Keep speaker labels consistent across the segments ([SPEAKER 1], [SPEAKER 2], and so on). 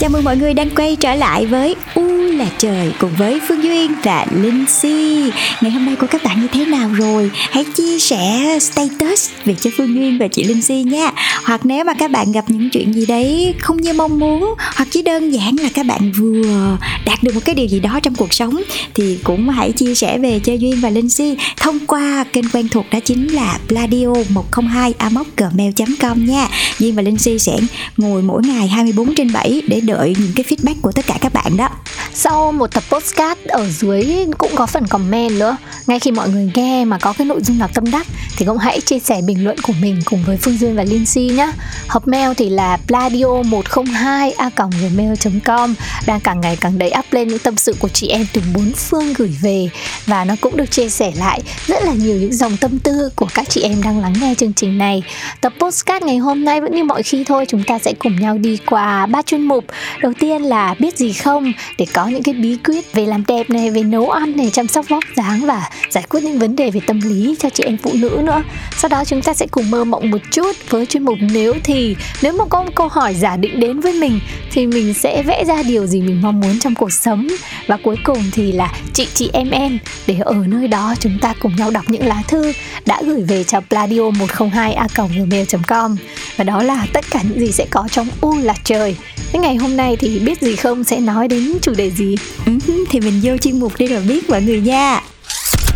[SPEAKER 1] Chào mừng mọi người đang quay trở lại với U là trời cùng với Phương Duyên và Linh Si. Ngày hôm nay của các bạn như thế nào rồi? Hãy chia sẻ status về cho Phương Duyên và chị Linh Si nha. Hoặc nếu mà các bạn gặp những chuyện gì đấy không như mong muốn, hoặc chỉ đơn giản là các bạn vừa đạt được một cái điều gì đó trong cuộc sống, thì cũng hãy chia sẻ về cho Duyên và Linh Si thông qua kênh quen thuộc đó chính là pladio 102 gmail.com nha. Duyên và Linh Si sẽ ngồi mỗi ngày 24 trên 7 để đợi những cái feedback của tất cả các bạn đó
[SPEAKER 2] sau một tập podcast ở dưới cũng có phần comment nữa. Ngay khi mọi người nghe mà có cái nội dung nào tâm đắc thì cũng hãy chia sẻ bình luận của mình cùng với Phương Duyên và Linh Si nhé hộp mail thì là pladio 102 a gmail.com đang càng ngày càng đầy up lên những tâm sự của chị em từ bốn phương gửi về. Và nó cũng được chia sẻ lại rất là nhiều những dòng tâm tư của các chị em đang lắng nghe chương trình này. Tập podcast ngày hôm nay vẫn như mọi khi thôi, chúng ta sẽ cùng nhau đi qua ba chuyên mục. Đầu tiên là biết gì không, để có những cái bí quyết về làm đẹp này, về nấu ăn này, chăm sóc vóc dáng và giải quyết những vấn đề về tâm lý cho chị em phụ nữ nữa. Sau đó chúng ta sẽ cùng mơ mộng một chút với chuyên mục nếu thì. Nếu mà có một câu hỏi giả định đến với mình thì mình sẽ vẽ ra điều gì mình mong muốn trong cuộc sống. Và cuối cùng thì là chị chị em em để ở nơi đó chúng ta cùng nhau đọc những lá thư đã gửi về cho pladio 102 a gmail.com và đó là tất cả những gì sẽ có trong u là trời. Cái ngày hôm nay thì biết gì không? Sẽ nói đến chủ đề gì?
[SPEAKER 1] Ừ, thì mình vô chuyên mục đi rồi biết mọi người nha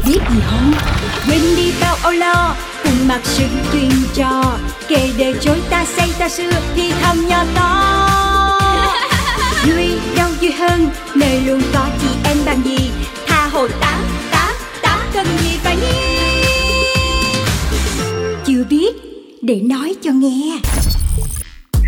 [SPEAKER 3] biết gì không? Quên đi bao âu lo, cùng mặc sự chuyên trò. Kể để chối ta say ta xưa thì thầm nhỏ to. Vui đâu vui hơn nơi luôn có chị em bằng gì? Tha hồ tá tá tá cần gì phải nghe chưa biết, để nói cho nghe.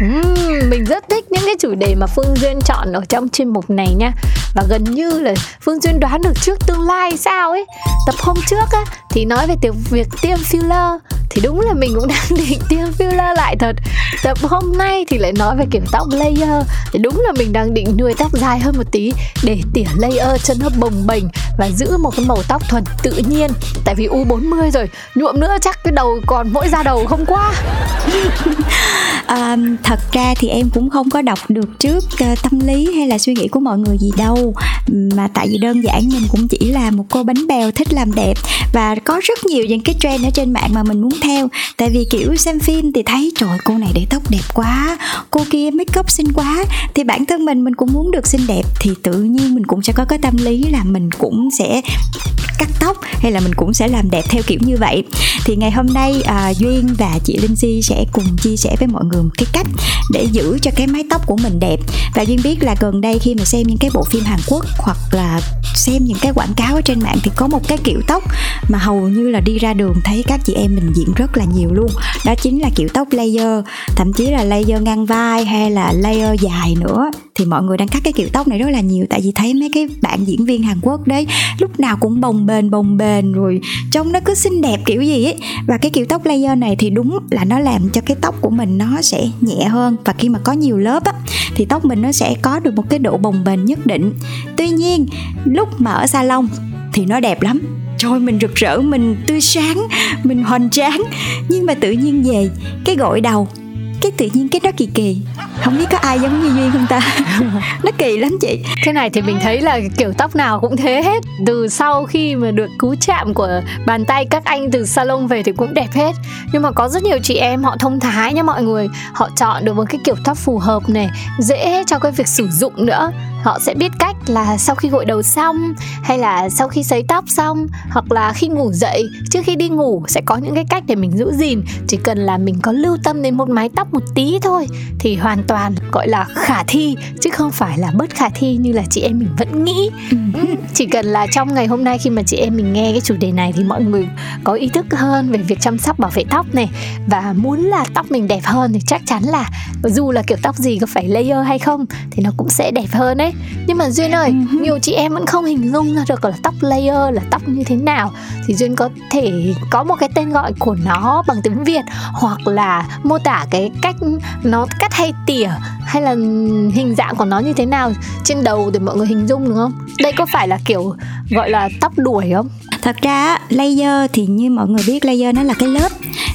[SPEAKER 2] Uhm, mình rất thích những cái chủ đề mà Phương Duyên chọn ở trong chuyên mục này nha. Và gần như là Phương Duyên đoán được trước tương lai sao ấy. Tập hôm trước á thì nói về việc tiêm filler. Thì đúng là mình cũng đang định tiêm filler lại thật. Tập hôm nay thì lại nói về kiểu tóc layer. Thì đúng là mình đang định nuôi tóc dài hơn một tí Để tỉa layer cho nó bồng bềnh và giữ một cái màu tóc thuần tự nhiên. Tại vì U40 rồi Nhuộm nữa chắc cái đầu còn mỗi da đầu không quá.
[SPEAKER 1] à, thật ra thì em cũng không có đọc được trước uh, tâm lý hay là suy nghĩ của mọi người gì đâu. Mà tại vì đơn giản mình cũng chỉ là một cô bánh bèo thích làm đẹp. Và có rất nhiều những cái trend ở trên mạng mà mình muốn theo. Tại vì kiểu xem phim thì thấy trời cô này để tóc đẹp quá cô kia make up xinh quá. Thì bản thân mình mình cũng muốn được xinh đẹp thì tự nhiên mình cũng sẽ có cái tâm lý là mình cũng sẽ cắt tóc hay là mình cũng sẽ làm đẹp theo kiểu như vậy. Thì ngày hôm nay à, duyên và chị linh si sẽ cùng chia sẻ với mọi người một cái cách để giữ cho cái mái tóc của mình đẹp. Và duyên biết là gần đây khi mà xem những cái bộ phim hàn quốc hoặc là xem những cái quảng cáo ở trên mạng thì có một cái kiểu tóc mà hầu như là đi ra đường thấy các chị em mình diện rất là nhiều luôn. Đó chính là kiểu tóc layer thậm chí là layer ngang vai hay là layer dài nữa thì mọi người đang cắt cái kiểu tóc này rất là nhiều. Tại vì thấy mấy cái bạn diễn viên Hàn Quốc đấy, lúc nào cũng bồng bềnh bồng bềnh, rồi trông nó cứ xinh đẹp kiểu gì ấy. Và cái kiểu tóc layer này thì đúng là nó làm cho cái tóc của mình nó sẽ nhẹ hơn. Và khi mà có nhiều lớp á, thì tóc mình nó sẽ có được một cái độ bồng bềnh nhất định. Tuy nhiên, lúc mà ở salon thì nó đẹp lắm. Trời mình rực rỡ, mình tươi sáng, mình hoành tráng. Nhưng mà tự nhiên về, cái gội đầu cái tự nhiên cái đó kỳ kỳ. Không biết có ai giống như duyên không ta? Nó kỳ lắm chị.
[SPEAKER 2] Cái này thì mình thấy là kiểu tóc nào cũng thế hết. Từ sau khi mà được cú chạm của bàn tay các anh từ salon về thì cũng đẹp hết. Nhưng mà có rất nhiều chị em họ thông thái nha mọi người. Họ chọn được một cái kiểu tóc phù hợp này dễ cho cái việc sử dụng nữa họ sẽ biết cách là sau khi gội đầu xong hay là sau khi sấy tóc xong hoặc là khi ngủ dậy trước khi đi ngủ sẽ có những cái cách để mình giữ gìn. Chỉ cần là mình có lưu tâm đến một mái tóc một tí thôi thì hoàn toàn gọi là khả thi chứ không phải là bất khả thi như là chị em mình vẫn nghĩ. Ừ. chỉ cần là trong ngày hôm nay khi mà chị em mình nghe cái chủ đề này thì mọi người có ý thức hơn về việc chăm sóc bảo vệ tóc này. Và muốn là tóc mình đẹp hơn thì chắc chắn là dù là kiểu tóc gì có phải layer hay không thì nó cũng sẽ đẹp hơn ấy nhưng mà duyên ơi uh-huh. nhiều chị em vẫn không hình dung ra được là tóc layer là tóc như thế nào. Thì duyên có thể có một cái tên gọi của nó bằng tiếng việt hoặc là mô tả cái cách nó cắt hay tỉa hay là hình dạng của nó như thế nào trên đầu để mọi người hình dung đúng không? Đây có phải là kiểu gọi là tóc đuổi không?
[SPEAKER 1] Thật ra layer thì như mọi người biết layer nó là cái lớp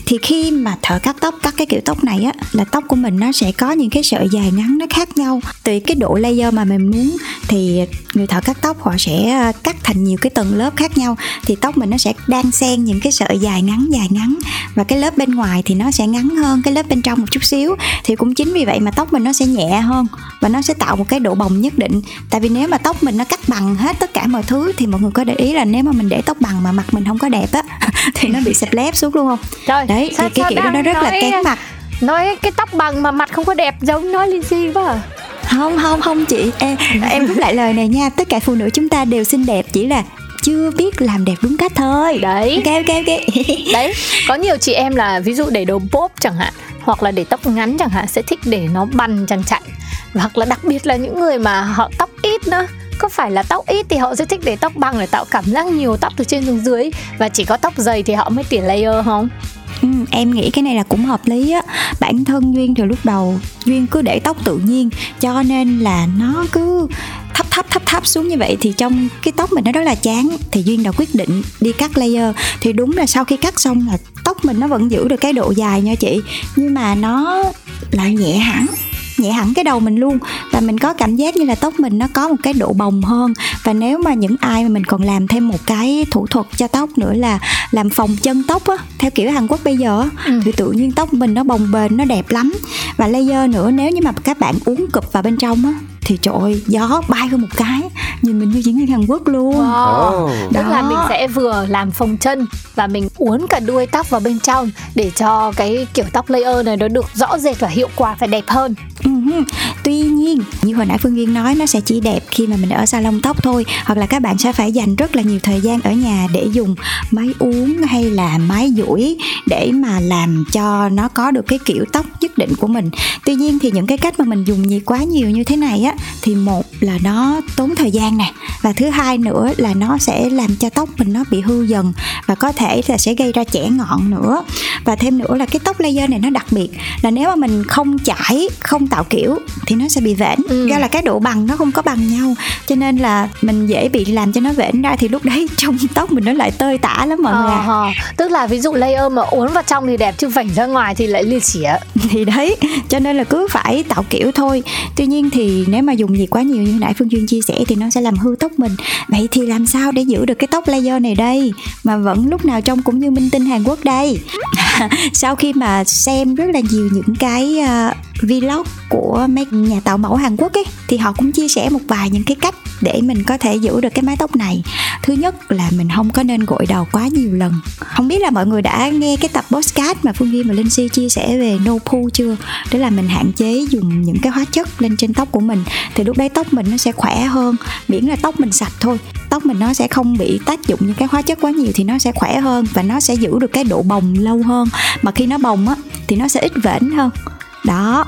[SPEAKER 1] thì khi mà thợ cắt tóc cắt cái kiểu tóc này á là tóc của mình nó sẽ có những cái sợi dài ngắn nó khác nhau. Tùy cái độ layer mà mình muốn thì người thợ cắt tóc họ sẽ à, cắt thành nhiều cái tầng lớp khác nhau. Thì tóc mình nó sẽ đan xen những cái sợi dài ngắn dài ngắn. Và cái lớp bên ngoài thì nó sẽ ngắn hơn cái lớp bên trong một chút xíu. Thì cũng chính vì vậy mà tóc mình nó sẽ nhẹ hơn và nó sẽ tạo một cái độ bồng nhất định. Tại vì nếu mà tóc mình nó cắt bằng hết tất cả mọi thứ thì mọi người có để ý là nếu mà mình để tóc bằng mà mặt mình không có đẹp á thì nó bị sẹp lép xuống đúng không?
[SPEAKER 2] Trời,
[SPEAKER 1] đấy sao, thì cái kiểu đó nó rất nói, là kén mặt.
[SPEAKER 2] nói cái tóc bằng mà mặt không có đẹp giống nói liên si quá à?
[SPEAKER 1] Không không không chị. Em em rút lại lời này nha. Tất cả phụ nữ chúng ta đều xinh đẹp chỉ là chưa biết làm đẹp đúng cách thôi.
[SPEAKER 2] Đấy.
[SPEAKER 1] Ok ok ok.
[SPEAKER 2] Đấy có nhiều chị em là ví dụ để đầu bốp chẳng hạn hoặc là để tóc ngắn chẳng hạn sẽ thích để nó bằn chằn chặn hoặc là đặc biệt là những người mà họ tóc ít nữa có phải là tóc ít thì họ sẽ thích để tóc bằng để tạo cảm giác nhiều tóc từ trên xuống dưới. Và chỉ có tóc dày thì họ mới tỉa layer không
[SPEAKER 1] Ừ, em nghĩ cái này là cũng hợp lý á. Bản thân duyên từ lúc đầu duyên cứ để tóc tự nhiên cho nên là nó cứ thấp thấp thấp thấp xuống như vậy thì trong cái tóc mình nó rất là chán. Thì duyên đã quyết định đi cắt layer. Thì đúng là sau khi cắt xong là tóc mình nó vẫn giữ được cái độ dài nha chị. Nhưng mà nó lại nhẹ hẳn nhẹ hẳn cái đầu mình luôn. Và mình có cảm giác như là tóc mình nó có một cái độ bồng hơn. Và nếu mà những ai mà mình còn làm thêm một cái thủ thuật cho tóc nữa là làm phòng chân tóc á theo kiểu Hàn Quốc bây giờ ừ. thì tự nhiên tóc mình nó bồng bềnh nó đẹp lắm. Và laser nữa nếu như mà các bạn uống cụp vào bên trong á thì trời ơi gió bay hơn một cái nhìn mình như diễn viên Hàn Quốc luôn
[SPEAKER 2] wow. oh. tức là mình sẽ vừa làm phồng chân và mình uốn cả đuôi tóc vào bên trong để cho cái kiểu tóc layer này nó được rõ rệt và hiệu quả phải đẹp hơn
[SPEAKER 1] uh-huh. tuy nhiên như hồi nãy Phương Duyên nói nó sẽ chỉ đẹp khi mà mình ở salon tóc thôi hoặc là các bạn sẽ phải dành rất là nhiều thời gian ở nhà để dùng máy uốn hay là máy duỗi để mà làm cho nó có được cái kiểu tóc nhất định của mình tuy nhiên thì những cái cách mà mình dùng nhiều quá nhiều như thế này á thì một là nó tốn thời gian nè và thứ hai nữa là nó sẽ làm cho tóc mình nó bị hư dần và có thể là sẽ gây ra chẻ ngọn nữa. Và thêm nữa là cái tóc laser này nó đặc biệt là nếu mà mình không chải không tạo kiểu thì nó sẽ bị vẽn ừ. do là cái độ bằng nó không có bằng nhau cho nên là mình dễ bị làm cho nó vẽn ra thì lúc đấy trong tóc mình nó lại tơi tả lắm mọi người
[SPEAKER 2] à. tức là ví dụ layer mà uốn vào trong thì đẹp chứ vảnh ra ngoài thì lại lia xỉa.
[SPEAKER 1] Thì đấy cho nên là cứ phải tạo kiểu thôi. Tuy nhiên thì nếu nếu mà dùng gì quá nhiều như nãy phương duyên chia sẻ thì nó sẽ làm hư tóc mình. Vậy thì làm sao để giữ được cái tóc laser này đây? Mà vẫn lúc nào trông cũng như minh tinh hàn quốc đây. sau khi mà xem rất là nhiều những cái uh, vlog của mấy nhà tạo mẫu Hàn Quốc ấy thì họ cũng chia sẻ một vài những cái cách để mình có thể giữ được cái mái tóc này. Thứ nhất là mình không có nên gội đầu quá nhiều lần. Không biết là mọi người đã nghe cái tập podcast mà phương Ghi và linh si chia sẻ về no poo chưa? Đó là mình hạn chế dùng những cái hóa chất lên trên tóc của mình thì lúc đấy tóc mình nó sẽ khỏe hơn miễn là tóc mình sạch thôi tóc mình nó sẽ không bị tác dụng những cái hóa chất quá nhiều thì nó sẽ khỏe hơn và nó sẽ giữ được cái độ bồng lâu hơn. Mà khi nó bồng á, thì nó sẽ ít vểnh hơn. Đó.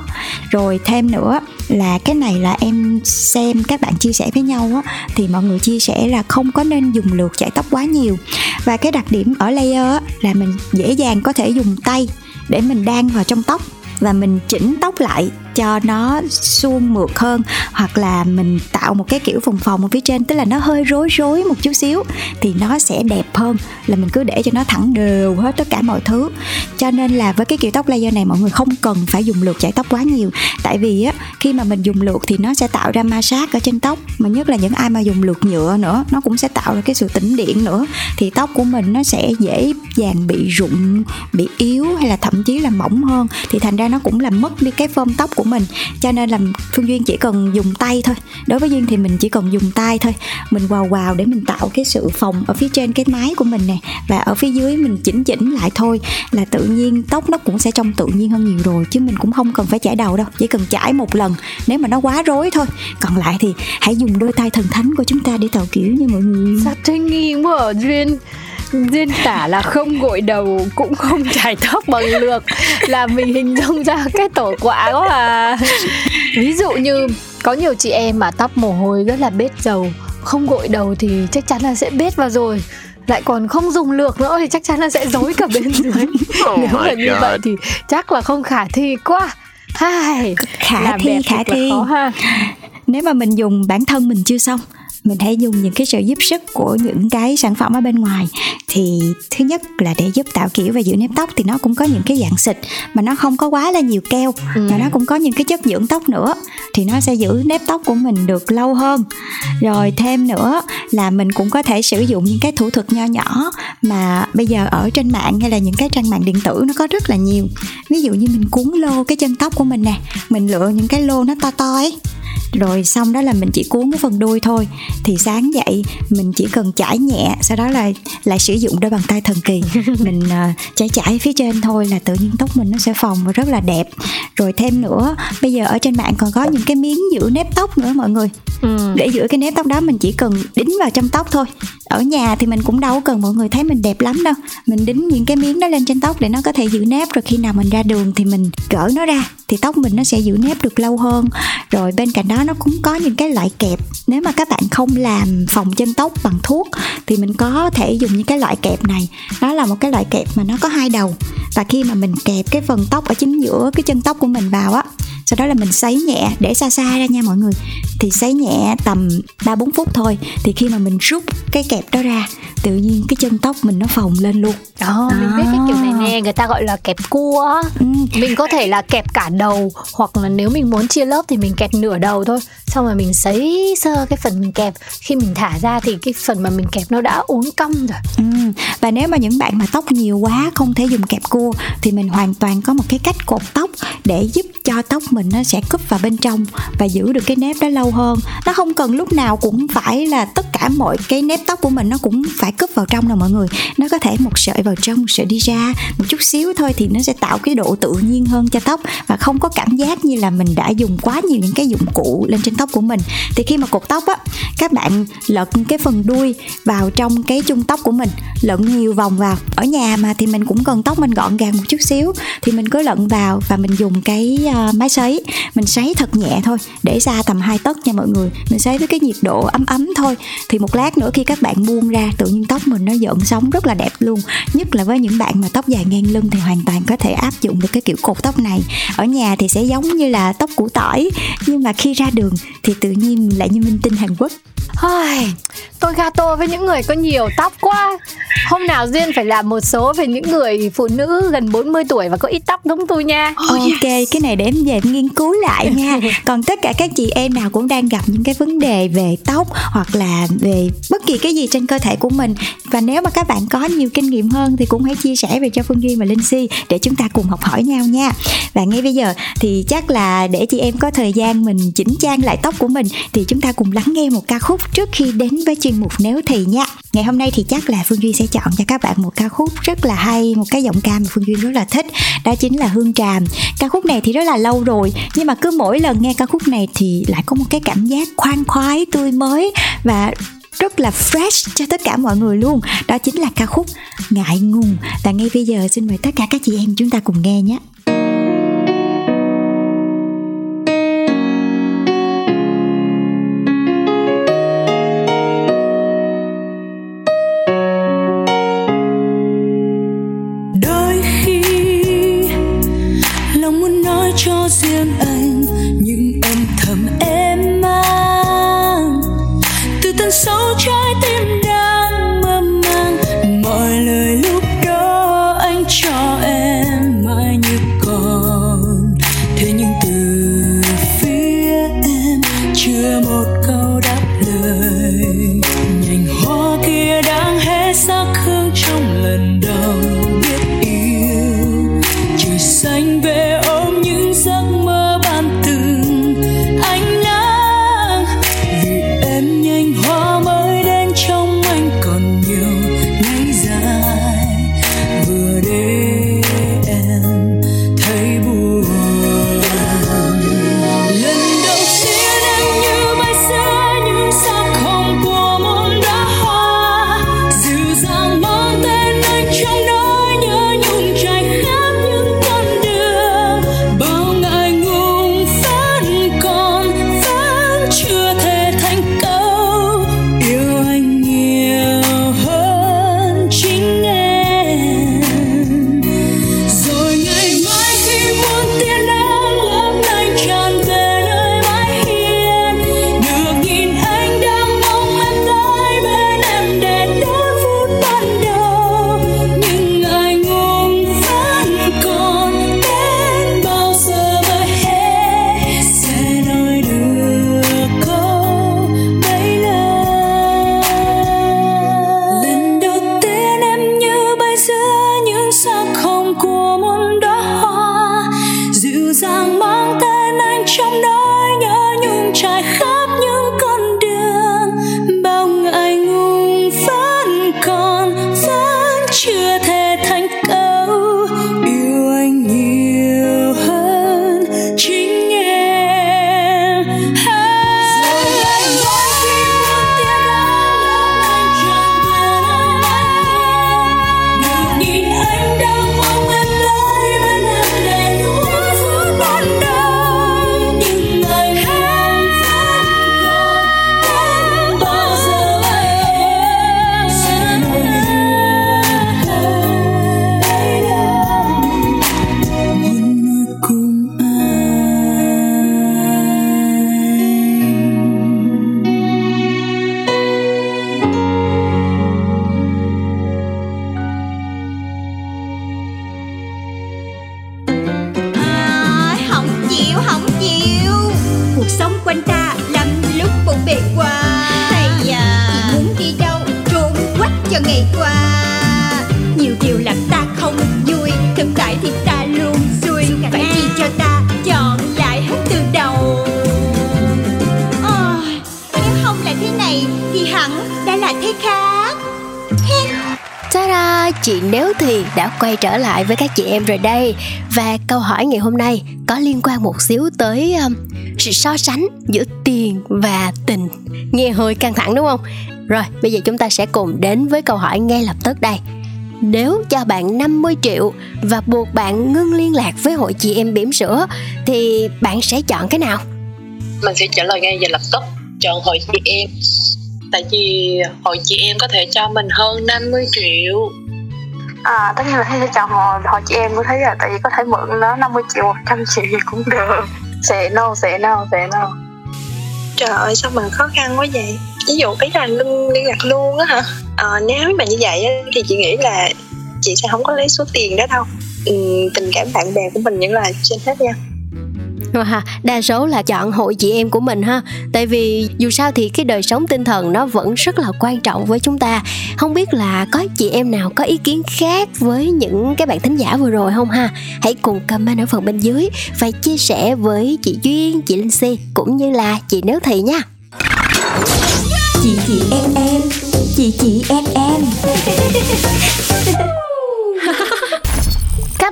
[SPEAKER 1] Rồi thêm nữa là cái này là em xem các bạn chia sẻ với nhau á, thì mọi người chia sẻ là không có nên dùng lượt chải tóc quá nhiều. Và cái đặc điểm ở layer á, là mình dễ dàng có thể dùng tay để mình đan vào trong tóc và mình chỉnh tóc lại cho nó suôn mượt hơn, hoặc là mình tạo một cái kiểu phồng phồng ở phía trên, tức là nó hơi rối rối một chút xíu, thì nó sẽ đẹp hơn, là mình cứ để cho nó thẳng đều hết tất cả mọi thứ. Cho nên là với cái kiểu tóc laser này, mọi người không cần phải dùng lượt chải tóc quá nhiều, tại vì á khi mà mình dùng lược thì nó sẽ tạo ra ma sát ở trên tóc, mà nhất là những ai mà dùng lược nhựa nữa, nó cũng sẽ tạo ra cái sự tĩnh điện nữa. Thì tóc của mình nó sẽ dễ dàng bị rụng, bị yếu hay là thậm chí là mỏng hơn. Thì thành ra nó cũng làm mất đi cái phơm tóc của mình. Cho nên là phương duyên chỉ cần dùng tay thôi. Đối với duyên thì mình chỉ cần dùng tay thôi. Mình quào quào để mình tạo cái sự phòng ở phía trên cái mái của mình nè. Và ở phía dưới mình chỉnh chỉnh lại thôi là tự nhiên tóc nó cũng sẽ trông tự nhiên hơn nhiều rồi, chứ mình cũng không cần phải chải đầu đâu. Chỉ cần chải một lần nếu mà nó quá rối thôi. Còn lại thì hãy dùng đôi tay thần thánh của chúng ta để tạo kiểu nha mọi người.
[SPEAKER 2] Sao tôi nghi quá ở duyên duyên tả là không gội đầu cũng không chải tóc bằng lược. Là mình hình dung ra cái tổ quả quá à. Ví dụ như có nhiều chị em mà tóc mồ hôi rất là bết dầu không gội đầu thì chắc chắn là sẽ bết vào rồi. Lại còn không dùng lược nữa thì chắc chắn là sẽ dối cả bên dưới. Oh nếu là như vậy thì chắc là không khả thi quá
[SPEAKER 1] Khả làm thi khả thi khó ha. nếu mà mình dùng bản thân mình chưa xong mình hãy dùng những cái sự giúp sức của những cái sản phẩm ở bên ngoài. Thì thứ nhất là để giúp tạo kiểu và giữ nếp tóc thì nó cũng có những cái dạng xịt mà nó không có quá là nhiều keo ừ. mà nó cũng có những cái chất dưỡng tóc nữa. Thì nó sẽ giữ nếp tóc của mình được lâu hơn. Rồi thêm nữa là mình cũng có thể sử dụng những cái thủ thuật nho nhỏ mà bây giờ ở trên mạng hay là những cái trang mạng điện tử nó có rất là nhiều. Ví dụ như mình cuốn lô cái chân tóc của mình nè mình lựa những cái lô nó to to ấy rồi xong đó là mình chỉ cuốn cái phần đuôi thôi. Thì sáng dậy mình chỉ cần chải nhẹ sau đó là lại sử dụng đôi bàn tay thần kỳ. Mình uh, chải chải phía trên thôi là tự nhiên tóc mình nó sẽ phồng và rất là đẹp. Rồi thêm nữa bây giờ ở trên mạng còn có những cái miếng giữ nếp tóc nữa mọi người. Ừ. để giữ cái nếp tóc đó mình chỉ cần đính vào trong tóc thôi. Ở nhà thì mình cũng đâu cần mọi người thấy mình đẹp lắm đâu. Mình đính những cái miếng đó lên trên tóc để nó có thể giữ nếp rồi khi nào mình ra đường thì mình gỡ nó ra thì tóc mình nó sẽ giữ nếp được lâu hơn. Rồi bên cạnh đó nó cũng có những cái loại kẹp. Nếu mà các bạn không làm phòng chân tóc bằng thuốc thì mình có thể dùng những cái loại kẹp này. Đó là một cái loại kẹp mà nó có hai đầu. Và khi mà mình kẹp cái phần tóc ở chính giữa cái chân tóc của mình vào á sau đó là mình sấy nhẹ để xa xa ra nha mọi người. Thì sấy nhẹ tầm 3 4 phút thôi thì khi mà mình rút cái kẹp đó ra tự nhiên cái chân tóc mình nó phồng lên luôn.
[SPEAKER 2] Đó à. mình biết cái kiểu này nè người ta gọi là kẹp cua ừ. mình có thể là kẹp cả đầu, hoặc là nếu mình muốn chia lớp thì mình kẹp nửa đầu thôi. Xong rồi mình sấy sơ cái phần mình kẹp. Khi mình thả ra thì cái phần mà mình kẹp nó đã uốn cong rồi.
[SPEAKER 1] Ừ và nếu mà những bạn mà tóc nhiều quá, không thể dùng kẹp cua, thì mình hoàn toàn có một cái cách cột tóc để giúp cho tóc mình nó sẽ cúp vào bên trong và giữ được cái nếp đó lâu hơn. Nó không cần lúc nào cũng phải là tất cả mọi cái nếp tóc của mình nó cũng phải cúp vào trong đâu mọi người. Nó có thể một sợi vào trong, một sợi đi ra, một chút xíu thôi thì nó sẽ tạo cái độ tự nhiên hơn cho tóc. Và không có cảm giác như là mình đã dùng quá nhiều những cái dụng cụ lên trên tóc của mình. Thì khi mà cột tóc á, các bạn lật cái phần đuôi vào trong cái chung tóc của mình lận nhiều vòng vào. Ở nhà mà thì mình cũng cần tóc mình gọn gàng một chút xíu. Thì mình cứ lận vào và mình dùng cái uh, máy sấy. Mình sấy thật nhẹ thôi để ra tầm hai tấc nha mọi người. Mình sấy với cái nhiệt độ ấm ấm thôi. Thì một lát nữa khi các bạn buông ra tự nhiên tóc mình nó dựng sóng rất là đẹp luôn. Nhất là với những bạn mà tóc dài ngang lưng thì hoàn toàn có thể áp dụng được cái kiểu cột tóc này. Ở nhà thì sẽ giống như là tóc củ tỏi nhưng mà khi ra đường thì tự nhiên lại như minh tinh hàn quốc
[SPEAKER 2] tôi gato với những người có nhiều tóc quá. Hôm nào Duyên phải làm một số về những người phụ nữ gần 40 tuổi và có ít tóc giống tôi nha.
[SPEAKER 1] Ok, yes. cái này để em về em nghiên cứu lại nha. Còn tất cả các chị em nào cũng đang gặp những cái vấn đề về tóc Hoặc là về bất kỳ cái gì trên cơ thể của mình. Và nếu mà các bạn có nhiều kinh nghiệm hơn thì cũng hãy chia sẻ về cho Phương Duyên và Linh Si Để chúng ta cùng học hỏi nhau nha. Và ngay bây giờ thì chắc là để chị em có thời gian mình chỉnh trang lại tóc của mình Thì chúng ta cùng lắng nghe một ca khúc trước khi đến với chuyên mục nếu thì nha. Ngày hôm nay thì chắc là phương duyên sẽ chọn cho các bạn một ca khúc rất là hay, một cái giọng ca mà phương duyên rất là thích, đó chính là hương tràm. Ca khúc này thì rất là lâu rồi, nhưng mà cứ mỗi lần nghe ca khúc này thì lại có một cái cảm giác khoan khoái, tươi mới và rất là fresh cho tất cả mọi người luôn. Đó chính là ca khúc ngại ngùng. Và ngay bây giờ xin mời tất cả các chị em chúng ta cùng nghe nhé. Lại
[SPEAKER 2] với các chị em rồi đây. Và câu hỏi ngày hôm nay có liên quan một xíu tới um, sự so sánh giữa tiền và tình. Nghe hơi căng thẳng đúng không? Rồi, bây giờ chúng ta sẽ cùng đến với câu hỏi ngay lập tức đây. Nếu cho bạn 50 triệu và buộc bạn ngưng liên lạc với hội chị em bỉm sữa Thì bạn sẽ chọn cái nào?
[SPEAKER 4] mình sẽ trả lời ngay và lập tức chọn hội chị em. Tại vì hội chị em có thể cho mình hơn 50 triệu.
[SPEAKER 5] À, tất nhiên là thấy sẽ chọn họ, họ chị em cũng thấy là Tại vì có thể mượn nó 50 triệu, 100 triệu gì cũng được. Sẽ no, sẽ no, sẽ no.
[SPEAKER 6] Trời ơi sao mà khó khăn quá vậy? Ví dụ ý là lưng liên lạc luôn á hả? Ờ, Nếu mà như vậy á, thì chị nghĩ là Chị sẽ không có lấy số tiền đó đâu. Ừ, Tình cảm bạn bè của mình vẫn là trên hết nha.
[SPEAKER 2] Wow, đa số là chọn hội chị em của mình ha. Tại vì dù sao thì cái đời sống tinh thần nó vẫn rất là quan trọng với chúng ta. Không biết là có chị em nào có ý kiến khác với những cái bạn thính giả vừa rồi không ha? Hãy cùng comment ở phần bên dưới Và chia sẻ với chị Duyên, chị Linh Si cũng như là chị Nếu Thị nha.
[SPEAKER 1] Chị chị em em chị chị em em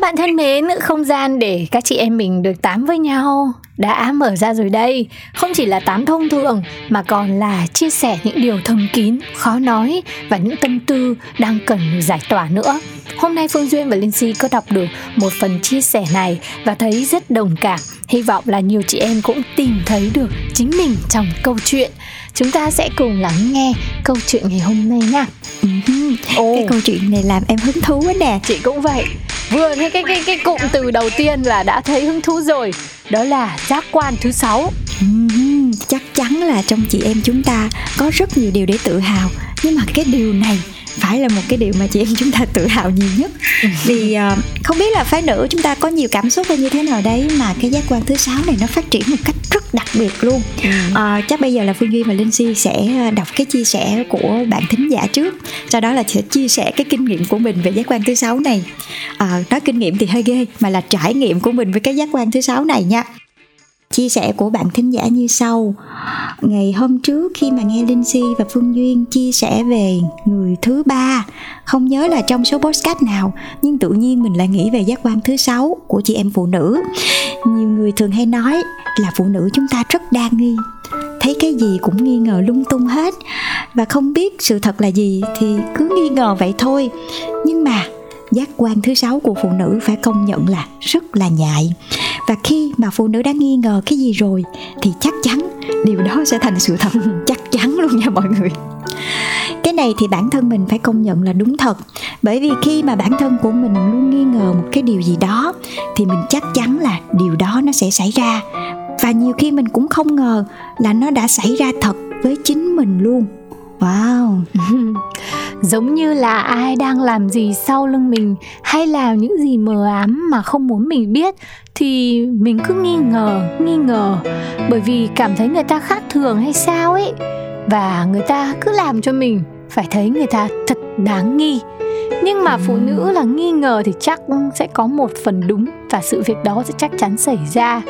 [SPEAKER 2] Các bạn thân mến, không gian để các chị em mình được tám với nhau đã mở ra rồi đây. Không chỉ là tám thông thường mà còn là chia sẻ những điều thầm kín, khó nói và những tâm tư đang cần giải tỏa nữa. Hôm nay Phương Duyên và Linh Si có đọc được một phần chia sẻ này và thấy rất đồng cảm. Hy vọng là nhiều chị em cũng tìm thấy được chính mình trong câu chuyện. Chúng ta sẽ cùng lắng nghe câu chuyện ngày hôm nay nha.
[SPEAKER 1] Ừm, cái câu chuyện này làm em hứng thú quá nè.
[SPEAKER 2] Chị cũng vậy. Vừa nghe cái cái cái cụm từ đầu tiên là đã thấy hứng thú rồi đó là giác quan thứ sáu.
[SPEAKER 1] Chắc chắn là trong chị em chúng ta có rất nhiều điều để tự hào. Nhưng mà cái điều này phải là một cái điều mà chị em chúng ta tự hào nhiều nhất. Vì uh, không biết là phái nữ chúng ta có nhiều cảm xúc hay như thế nào đấy mà cái giác quan thứ sáu này nó phát triển một cách rất đặc biệt luôn. Uh, chắc bây giờ là phương duy và linh si sẽ đọc cái chia sẻ của bạn thính giả trước. Sau đó là sẽ chia sẻ cái kinh nghiệm của mình về giác quan thứ sáu này. Uh, nói kinh nghiệm thì hơi ghê mà là trải nghiệm của mình với cái giác quan thứ sáu này nha chia sẻ của bạn thính giả như sau. Ngày hôm trước khi mà nghe linh si và phương duyên chia sẻ về người thứ ba, không nhớ là trong số podcast nào, nhưng tự nhiên mình lại nghĩ về giác quan thứ sáu của chị em phụ nữ. Nhiều người thường hay nói là phụ nữ chúng ta rất đa nghi. Thấy cái gì cũng nghi ngờ lung tung hết. Và không biết sự thật là gì thì cứ nghi ngờ vậy thôi. Nhưng mà giác quan thứ sáu của phụ nữ phải công nhận là rất là nhạy. Và khi mà phụ nữ đã nghi ngờ cái gì rồi thì chắc chắn điều đó sẽ thành sự thật. Chắc chắn luôn nha mọi người. Cái này thì bản thân mình phải công nhận là đúng thật. Bởi vì khi mà bản thân của mình luôn nghi ngờ một cái điều gì đó thì mình chắc chắn là điều đó nó sẽ xảy ra. Và nhiều khi mình cũng không ngờ là nó đã xảy ra thật với chính mình luôn. Wow
[SPEAKER 2] giống như là ai đang làm gì sau lưng mình, hay làm những gì mờ ám mà không muốn mình biết, thì mình cứ nghi ngờ nghi ngờ. Bởi vì cảm thấy người ta khác thường hay sao ấy. Và người ta cứ làm cho mình phải thấy người ta thật đáng nghi. Nhưng mà phụ nữ là nghi ngờ thì chắc sẽ có một phần đúng và sự việc đó sẽ chắc chắn xảy ra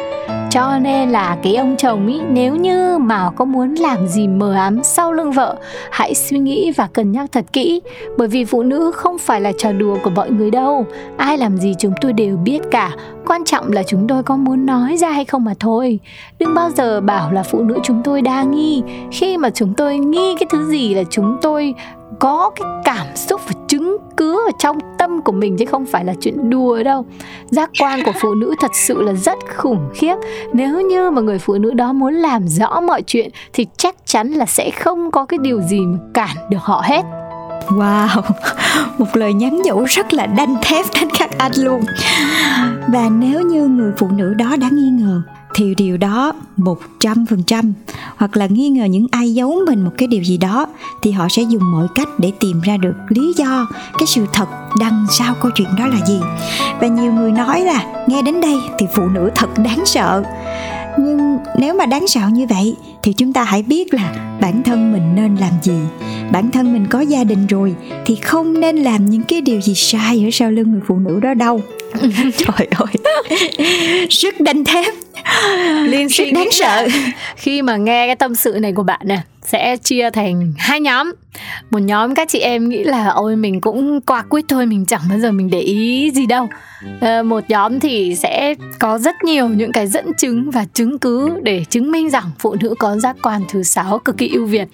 [SPEAKER 2] cho nên là cái ông chồng ý, nếu như mà có muốn làm gì mờ ám sau lưng vợ, hãy suy nghĩ và cân nhắc thật kỹ. Bởi vì phụ nữ không phải là trò đùa của mọi người đâu. Ai làm gì chúng tôi đều biết cả. Quan trọng là chúng tôi có muốn nói ra hay không mà thôi. Đừng bao giờ bảo là phụ nữ chúng tôi đa nghi. Khi mà chúng tôi nghi cái thứ gì là chúng tôi có cái cảm xúc và chứng cứ ở trong tâm của mình chứ không phải là chuyện đùa đâu. Giác quan của phụ nữ thật sự là rất khủng khiếp. Nếu như mà người phụ nữ đó muốn làm rõ mọi chuyện thì chắc chắn là sẽ không có cái điều gì mà cản được họ hết.
[SPEAKER 1] Wow, một lời nhắn nhủ rất là đanh thép đến các anh luôn. Và nếu như người phụ nữ đó đã nghi ngờ thì điều đó một trăm phần trăm. Hoặc là nghi ngờ những ai giấu mình một cái điều gì đó, thì họ sẽ dùng mọi cách để tìm ra được lý do cái sự thật đằng sau câu chuyện đó là gì. Và nhiều người nói là, nghe đến đây thì phụ nữ thật đáng sợ nhưng nếu mà đáng sợ như vậy thì chúng ta hãy biết là bản thân mình nên làm gì. Bản thân mình có gia đình rồi thì không nên làm những cái điều gì sai ở sau lưng người phụ nữ đó đâu. Trời ơi. Rất đanh thép.
[SPEAKER 2] Liên rất đáng sợ. khi mà nghe cái tâm sự này của bạn nè sẽ chia thành hai nhóm một nhóm các chị em nghĩ là ôi mình cũng qua quýt thôi mình chẳng bao giờ mình để ý gì đâu. À, một nhóm thì sẽ có rất nhiều những cái dẫn chứng và chứng cứ để chứng minh rằng phụ nữ có giác quan thứ sáu cực kỳ ưu việt.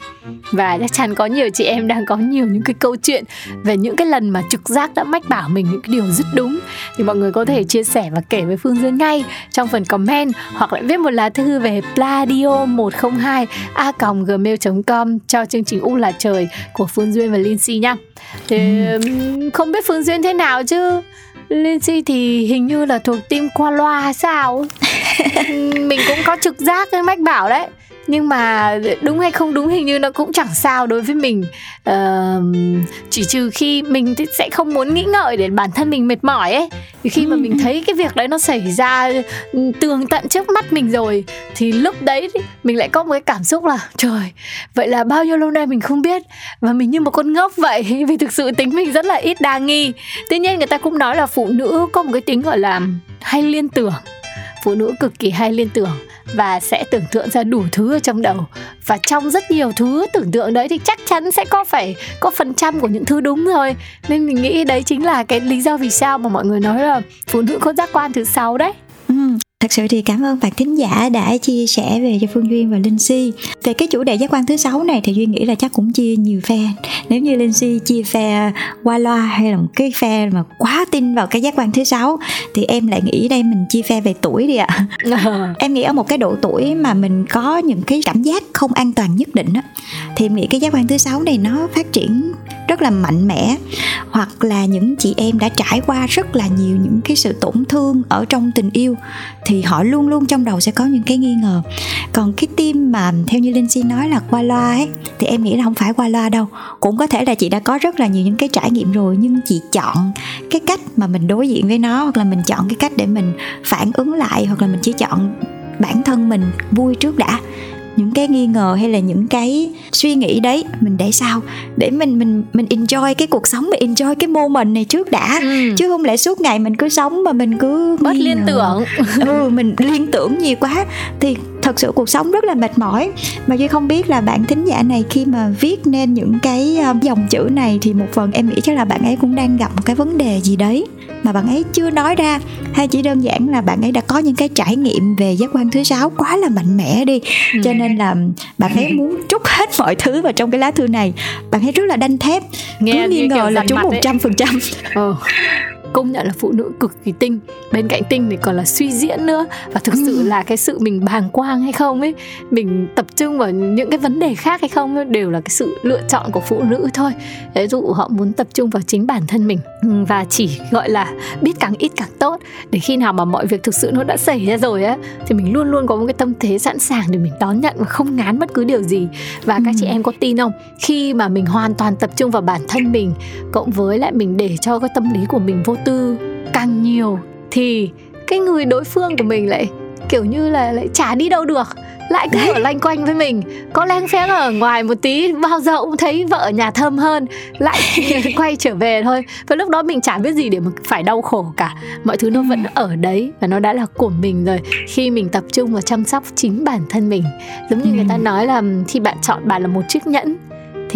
[SPEAKER 2] Và chắc chắn có nhiều chị em đang có nhiều những cái câu chuyện về những cái lần mà trực giác đã mách bảo mình những cái điều rất đúng. Thì mọi người có thể chia sẻ và kể với Phương Dương ngay trong phần comment hoặc lại viết một lá thư về pladio 102 a gmail.com cho chương trình U là trời của Phương Duyên và Linh Si nha. Thì ừ. không biết Phương Duyên thế nào chứ Lindsay thì hình như là thuộc team qua loa hay sao Mình cũng có trực giác với Mách bảo đấy nhưng mà đúng hay không đúng hình như nó cũng chẳng sao đối với mình. Uh, chỉ trừ khi mình sẽ không muốn nghĩ ngợi để bản thân mình mệt mỏi ấy. Thì khi mà mình ừ. thấy cái việc đấy nó xảy ra ừ, tường tận trước mắt mình rồi thì lúc đấy mình lại có một cái cảm xúc là trời vậy là bao nhiêu lâu nay mình không biết? Và mình như một con ngốc vậy. Vì thực sự tính mình rất là ít đa nghi. Tuy nhiên người ta cũng nói là phụ nữ có một cái tính gọi là hay liên tưởng phụ nữ cực kỳ hay liên tưởng và sẽ tưởng tượng ra đủ thứ ở trong đầu và trong rất nhiều thứ tưởng tượng đấy thì chắc chắn sẽ có phải có phần trăm của những thứ đúng rồi nên mình nghĩ đấy chính là cái lý do vì sao mà mọi người nói là phụ nữ có giác quan thứ sáu đấy
[SPEAKER 1] ừ. Thật sự thì cảm ơn bạn thính giả đã chia sẻ về cho Phương Duyên và Linh Si. Về cái chủ đề giác quan thứ sáu này thì Duyên nghĩ là chắc cũng chia nhiều phe. Nếu như Linh Si chia phe qua loa hay là một cái phe mà quá tin vào cái giác quan thứ sáu Thì em lại nghĩ đây mình chia phe về tuổi đi ạ. Em nghĩ ở một cái độ tuổi mà mình có những cái cảm giác không an toàn nhất định á Thì em nghĩ cái giác quan thứ sáu này nó phát triển rất là mạnh mẽ. Hoặc là những chị em đã trải qua rất là nhiều những cái sự tổn thương ở trong tình yêu thì họ luôn luôn trong đầu sẽ có những cái nghi ngờ. Còn cái tim mà theo như linh si nói là qua loa ấy, thì em nghĩ là không phải qua loa đâu. Cũng có thể là chị đã có rất là nhiều những cái trải nghiệm rồi, nhưng chị chọn cái cách mà mình đối diện với nó, hoặc là mình chọn cái cách để mình phản ứng lại, hoặc là mình chỉ chọn bản thân mình vui trước đã những cái nghi ngờ hay là những cái suy nghĩ đấy mình để sao? Để mình mình mình enjoy cái cuộc sống mình enjoy cái moment này trước đã. Ừ. chứ không lẽ suốt ngày mình cứ sống mà mình cứ
[SPEAKER 2] mất liên tưởng.
[SPEAKER 1] Ừ mình liên tưởng nhiều quá. Thì thật sự cuộc sống rất là mệt mỏi. Mà duy không biết là bạn thính giả này khi mà viết nên những cái ờ, dòng chữ này thì một phần em nghĩ chắc là bạn ấy cũng đang gặp một cái vấn đề gì đấy mà bạn ấy chưa nói ra. Hay chỉ đơn giản là bạn ấy đã có những cái trải nghiệm về giác quan thứ sáu quá là mạnh mẽ đi. Ừ. cho nên là bạn ấy muốn trút hết mọi thứ vào trong cái lá thư này. Bạn ấy rất là đanh thép.
[SPEAKER 2] Nghe cứ nghi ngờ là
[SPEAKER 1] chúng một trăm phần trăm
[SPEAKER 2] công nhận là phụ nữ cực kỳ tinh. Bên cạnh tinh thì còn là suy diễn nữa. Và thực sự ừ. là cái sự mình bàng quang hay không ấy mình tập trung vào những cái vấn đề khác hay không ấy, đều là cái sự lựa chọn của phụ nữ thôi. Ví dụ họ muốn tập trung vào chính bản thân mình ừ, và chỉ gọi là biết càng ít càng tốt. Để khi nào mà mọi việc thực sự nó đã xảy ra rồi á thì mình luôn luôn có một cái tâm thế sẵn sàng để mình đón nhận và không ngán bất cứ điều gì. Và các chị ừ. em có tin không? Khi mà mình hoàn toàn tập trung vào bản thân mình cộng với lại mình để cho cái tâm lý của mình vô tư càng nhiều thì cái người đối phương của mình lại kiểu như là lại chả đi đâu được lại cứ ở lanh quanh với mình. Có leng phén ở ngoài một tí bao giờ cũng thấy vợ nhà thơm hơn lại quay trở về thôi. Và lúc đó mình chả biết gì để mà phải đau khổ cả. Mọi thứ nó vẫn ở đấy và nó đã là của mình rồi. Khi mình tập trung vào chăm sóc chính bản thân mình giống như người ta nói là khi bạn chọn bạn là một chiếc nhẫn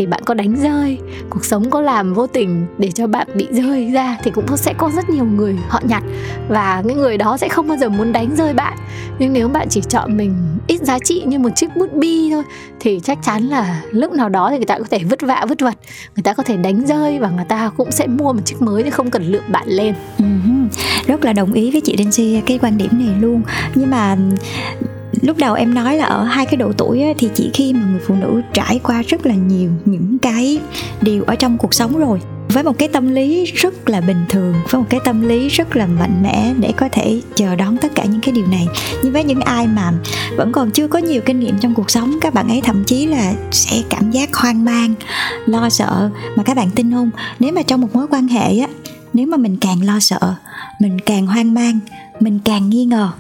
[SPEAKER 2] thì bạn có đánh rơi. Cuộc sống có làm vô tình để cho bạn bị rơi ra thì cũng sẽ có rất nhiều người họ nhặt. Và những người đó sẽ không bao giờ muốn đánh rơi bạn. Nhưng nếu bạn chỉ chọn mình ít giá trị như một chiếc bút bi thôi, thì chắc chắn là lúc nào đó thì người ta có thể vứt vạ, vứt vật. Người ta có thể đánh rơi và người ta cũng sẽ mua một chiếc mới để không cần lượm bạn lên.
[SPEAKER 1] Uh-huh. rất là đồng ý với chị Daisy cái quan điểm này luôn. Nhưng mà lúc đầu em nói là ở hai cái độ tuổi á, thì chỉ khi mà người phụ nữ trải qua rất là nhiều những cái điều ở trong cuộc sống rồi. Với một cái tâm lý rất là bình thường với một cái tâm lý rất là mạnh mẽ để có thể chờ đón tất cả những cái điều này. Nhưng với những ai mà vẫn còn chưa có nhiều kinh nghiệm trong cuộc sống các bạn ấy thậm chí là sẽ cảm giác hoang mang lo sợ. Mà các bạn tin không? Nếu mà trong một mối quan hệ á nếu mà mình càng lo sợ mình càng hoang mang mình càng nghi ngờ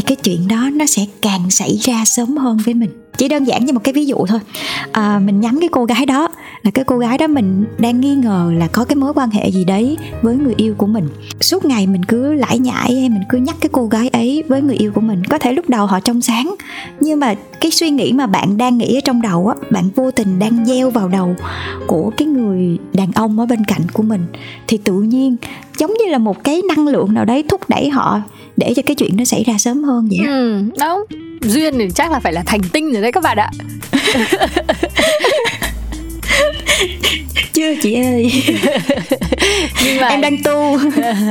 [SPEAKER 1] thì cái chuyện đó nó sẽ càng xảy ra sớm hơn với mình chỉ đơn giản như một cái ví dụ thôi. À, mình nhắm cái cô gái đó là cái cô gái đó mình đang nghi ngờ là có cái mối quan hệ gì đấy với người yêu của mình. Suốt ngày mình cứ lải nhải hay mình cứ nhắc cái cô gái ấy với người yêu của mình. Có thể lúc đầu họ trong sáng nhưng mà cái suy nghĩ mà bạn đang nghĩ ở trong đầu á bạn vô tình đang gieo vào đầu của cái người đàn ông ở bên cạnh của mình thì tự nhiên giống như là một cái năng lượng nào đấy thúc đẩy họ để cho cái chuyện nó xảy ra sớm hơn vậy
[SPEAKER 2] ừ, đúng duyên thì chắc là phải là thành tinh rồi đấy các bạn ạ.
[SPEAKER 1] Chưa chị ơi.
[SPEAKER 2] Nhưng mà
[SPEAKER 1] em đang tu.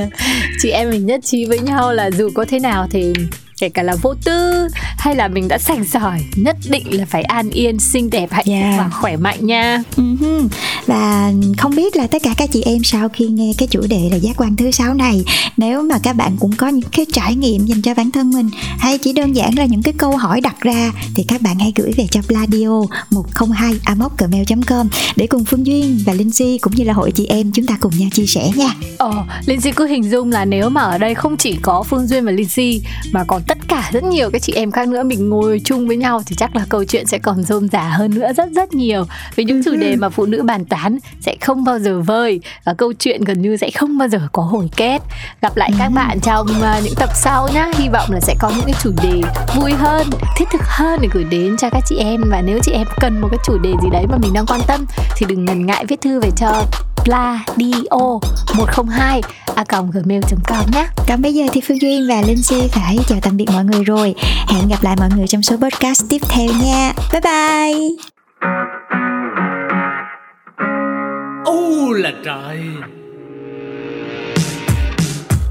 [SPEAKER 2] chị em mình nhất trí với nhau là dù có thế nào thì kể cả là vô tư hay là mình đã sành sỏi nhất định là phải an yên xinh đẹp hạnh yeah. và khỏe mạnh nha
[SPEAKER 1] uh-huh. và không biết là tất cả các chị em sau khi nghe cái chủ đề là giác quan thứ sáu này nếu mà các bạn cũng có những cái trải nghiệm dành cho bản thân mình hay chỉ đơn giản là những cái câu hỏi đặt ra thì các bạn hãy gửi về cho Pladio 102 gmail com để cùng Phương Duyên và Linh Si cũng như là hội chị em chúng ta cùng nhau chia sẻ nha.
[SPEAKER 2] Ờ, Linh Si cứ hình dung là nếu mà ở đây không chỉ có Phương Duyên và Linh Si mà còn tất cả rất nhiều các chị em khác nữa mình ngồi chung với nhau thì chắc là câu chuyện sẽ còn rôm rả hơn nữa rất rất nhiều. Vì những chủ đề mà phụ nữ bàn tán sẽ không bao giờ vơi và câu chuyện gần như sẽ không bao giờ có hồi kết. Gặp lại các bạn trong uh, những tập sau nhá. Hy vọng là sẽ có những cái chủ đề vui hơn thiết thực hơn để gửi đến cho các chị em. Và nếu chị em cần một cái chủ đề gì đấy mà mình đang quan tâm thì đừng ngần ngại viết thư về cho pladio 102 a gmail.com nhé.
[SPEAKER 1] Còn bây giờ thì Phương Duyên và Linh Si phải chào tạm biệt mọi người rồi. Hẹn gặp lại mọi người trong số podcast tiếp theo nha. Bye bye.
[SPEAKER 7] Ô là trời.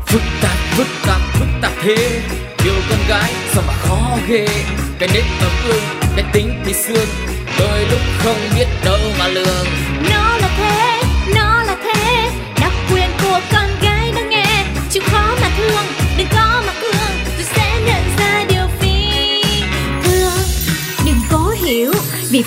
[SPEAKER 7] Phức tạp, phức tạp, phức tạp thế. Yêu con gái sao mà khó ghê. Cái nết ở gương, cái tính thì xương Đôi lúc không biết đâu mà lường.
[SPEAKER 3] Nó